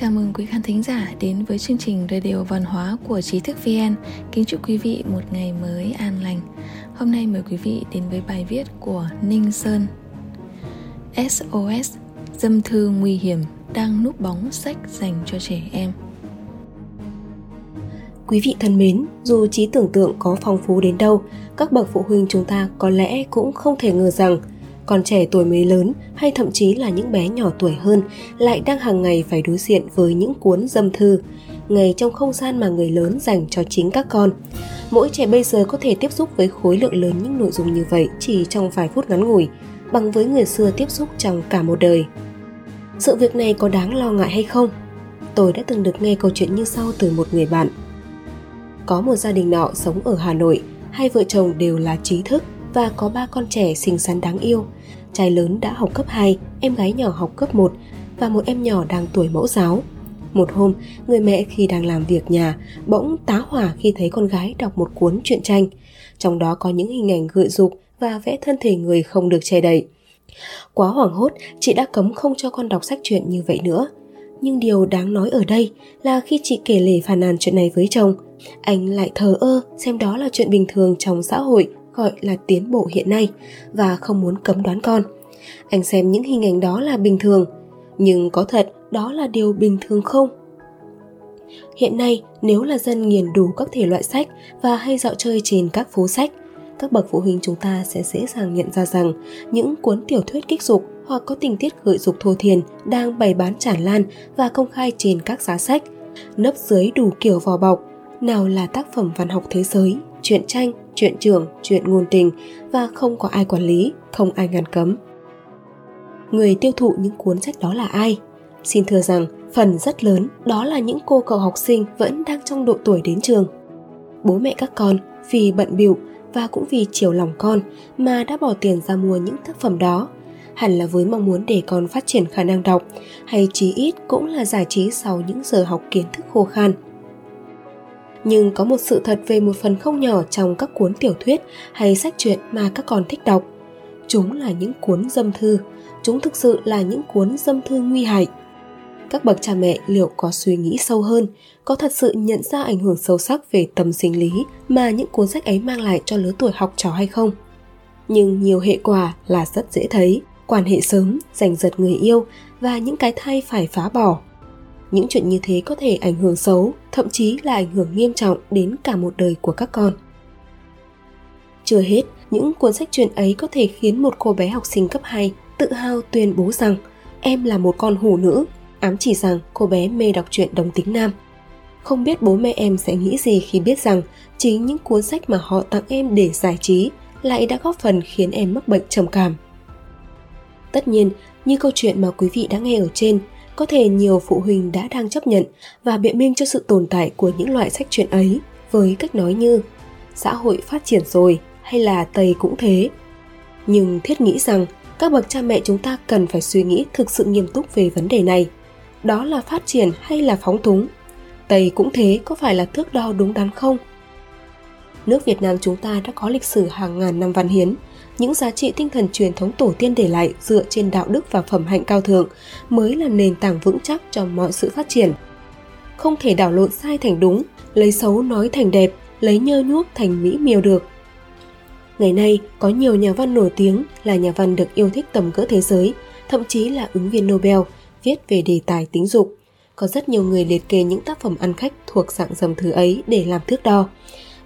Chào mừng quý khán thính giả đến với chương trình Radio Văn hóa của Trí thức VN. Kính chúc quý vị một ngày mới an lành. Hôm nay mời quý vị đến với bài viết của Ninh Sơn. SOS Dâm thư nguy hiểm đang núp bóng sách dành cho trẻ em. Quý vị thân mến, dù trí tưởng tượng có phong phú đến đâu, các bậc phụ huynh chúng ta có lẽ cũng không thể ngờ rằng còn trẻ tuổi mới lớn hay thậm chí là những bé nhỏ tuổi hơn lại đang hàng ngày phải đối diện với những cuốn dâm thư, ngay trong không gian mà người lớn dành cho chính các con. Mỗi trẻ bây giờ có thể tiếp xúc với khối lượng lớn những nội dung như vậy chỉ trong vài phút ngắn ngủi, bằng với người xưa tiếp xúc trong cả một đời. Sự việc này có đáng lo ngại hay không? Tôi đã từng được nghe câu chuyện như sau từ một người bạn. Có một gia đình nọ sống ở Hà Nội, hai vợ chồng đều là trí thức và có ba con trẻ xinh xắn đáng yêu. Trai lớn đã học cấp 2, em gái nhỏ học cấp 1 và một em nhỏ đang tuổi mẫu giáo. Một hôm, người mẹ khi đang làm việc nhà bỗng tá hỏa khi thấy con gái đọc một cuốn truyện tranh. Trong đó có những hình ảnh gợi dục và vẽ thân thể người không được che đậy. Quá hoảng hốt, chị đã cấm không cho con đọc sách truyện như vậy nữa. Nhưng điều đáng nói ở đây là khi chị kể lể phàn nàn chuyện này với chồng, anh lại thờ ơ xem đó là chuyện bình thường trong xã hội gọi là tiến bộ hiện nay và không muốn cấm đoán con. Anh xem những hình ảnh đó là bình thường, nhưng có thật đó là điều bình thường không? Hiện nay, nếu là dân nghiền đủ các thể loại sách và hay dạo chơi trên các phố sách, các bậc phụ huynh chúng ta sẽ dễ dàng nhận ra rằng những cuốn tiểu thuyết kích dục hoặc có tình tiết gợi dục thô thiền đang bày bán tràn lan và công khai trên các giá sách, nấp dưới đủ kiểu vỏ bọc, nào là tác phẩm văn học thế giới, truyện tranh, chuyện trường, chuyện ngôn tình và không có ai quản lý, không ai ngăn cấm. Người tiêu thụ những cuốn sách đó là ai? Xin thưa rằng, phần rất lớn đó là những cô cậu học sinh vẫn đang trong độ tuổi đến trường. Bố mẹ các con vì bận bịu và cũng vì chiều lòng con mà đã bỏ tiền ra mua những tác phẩm đó hẳn là với mong muốn để con phát triển khả năng đọc hay chí ít cũng là giải trí sau những giờ học kiến thức khô khan nhưng có một sự thật về một phần không nhỏ trong các cuốn tiểu thuyết hay sách truyện mà các con thích đọc. Chúng là những cuốn dâm thư, chúng thực sự là những cuốn dâm thư nguy hại. Các bậc cha mẹ liệu có suy nghĩ sâu hơn, có thật sự nhận ra ảnh hưởng sâu sắc về tâm sinh lý mà những cuốn sách ấy mang lại cho lứa tuổi học trò hay không? Nhưng nhiều hệ quả là rất dễ thấy, quan hệ sớm, giành giật người yêu và những cái thai phải phá bỏ những chuyện như thế có thể ảnh hưởng xấu thậm chí là ảnh hưởng nghiêm trọng đến cả một đời của các con chưa hết những cuốn sách truyện ấy có thể khiến một cô bé học sinh cấp 2 tự hào tuyên bố rằng em là một con hủ nữ, ám chỉ rằng cô bé mê đọc truyện đồng tính nam. Không biết bố mẹ em sẽ nghĩ gì khi biết rằng chính những cuốn sách mà họ tặng em để giải trí lại đã góp phần khiến em mắc bệnh trầm cảm. Tất nhiên, như câu chuyện mà quý vị đã nghe ở trên, có thể nhiều phụ huynh đã đang chấp nhận và biện minh cho sự tồn tại của những loại sách truyện ấy với cách nói như xã hội phát triển rồi hay là Tây cũng thế. Nhưng thiết nghĩ rằng các bậc cha mẹ chúng ta cần phải suy nghĩ thực sự nghiêm túc về vấn đề này. Đó là phát triển hay là phóng túng? Tây cũng thế có phải là thước đo đúng đắn không? Nước Việt Nam chúng ta đã có lịch sử hàng ngàn năm văn hiến, những giá trị tinh thần truyền thống tổ tiên để lại dựa trên đạo đức và phẩm hạnh cao thượng mới là nền tảng vững chắc cho mọi sự phát triển. Không thể đảo lộn sai thành đúng, lấy xấu nói thành đẹp, lấy nhơ nhuốc thành mỹ miều được. Ngày nay, có nhiều nhà văn nổi tiếng là nhà văn được yêu thích tầm cỡ thế giới, thậm chí là ứng viên Nobel, viết về đề tài tính dục. Có rất nhiều người liệt kê những tác phẩm ăn khách thuộc dạng dầm thứ ấy để làm thước đo.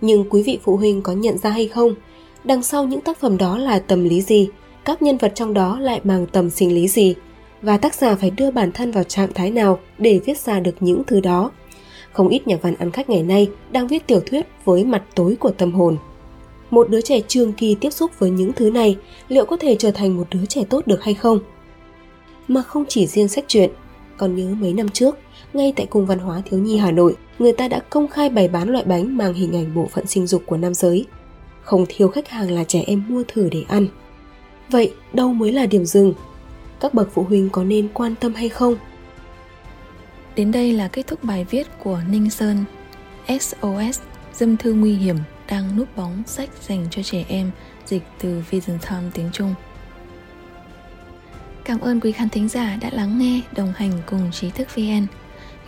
Nhưng quý vị phụ huynh có nhận ra hay không, đằng sau những tác phẩm đó là tâm lý gì, các nhân vật trong đó lại mang tầm sinh lý gì? Và tác giả phải đưa bản thân vào trạng thái nào để viết ra được những thứ đó? Không ít nhà văn ăn khách ngày nay đang viết tiểu thuyết với mặt tối của tâm hồn. Một đứa trẻ trường kỳ tiếp xúc với những thứ này, liệu có thể trở thành một đứa trẻ tốt được hay không? Mà không chỉ riêng sách truyện, còn nhớ mấy năm trước, ngay tại cung văn hóa thiếu nhi hà nội, người ta đã công khai bày bán loại bánh mang hình ảnh bộ phận sinh dục của nam giới không thiếu khách hàng là trẻ em mua thử để ăn. Vậy đâu mới là điểm dừng? Các bậc phụ huynh có nên quan tâm hay không? Đến đây là kết thúc bài viết của Ninh Sơn. SOS Dâm thư nguy hiểm đang núp bóng sách dành cho trẻ em dịch từ Vision Time tiếng Trung. Cảm ơn quý khán thính giả đã lắng nghe, đồng hành cùng trí thức VN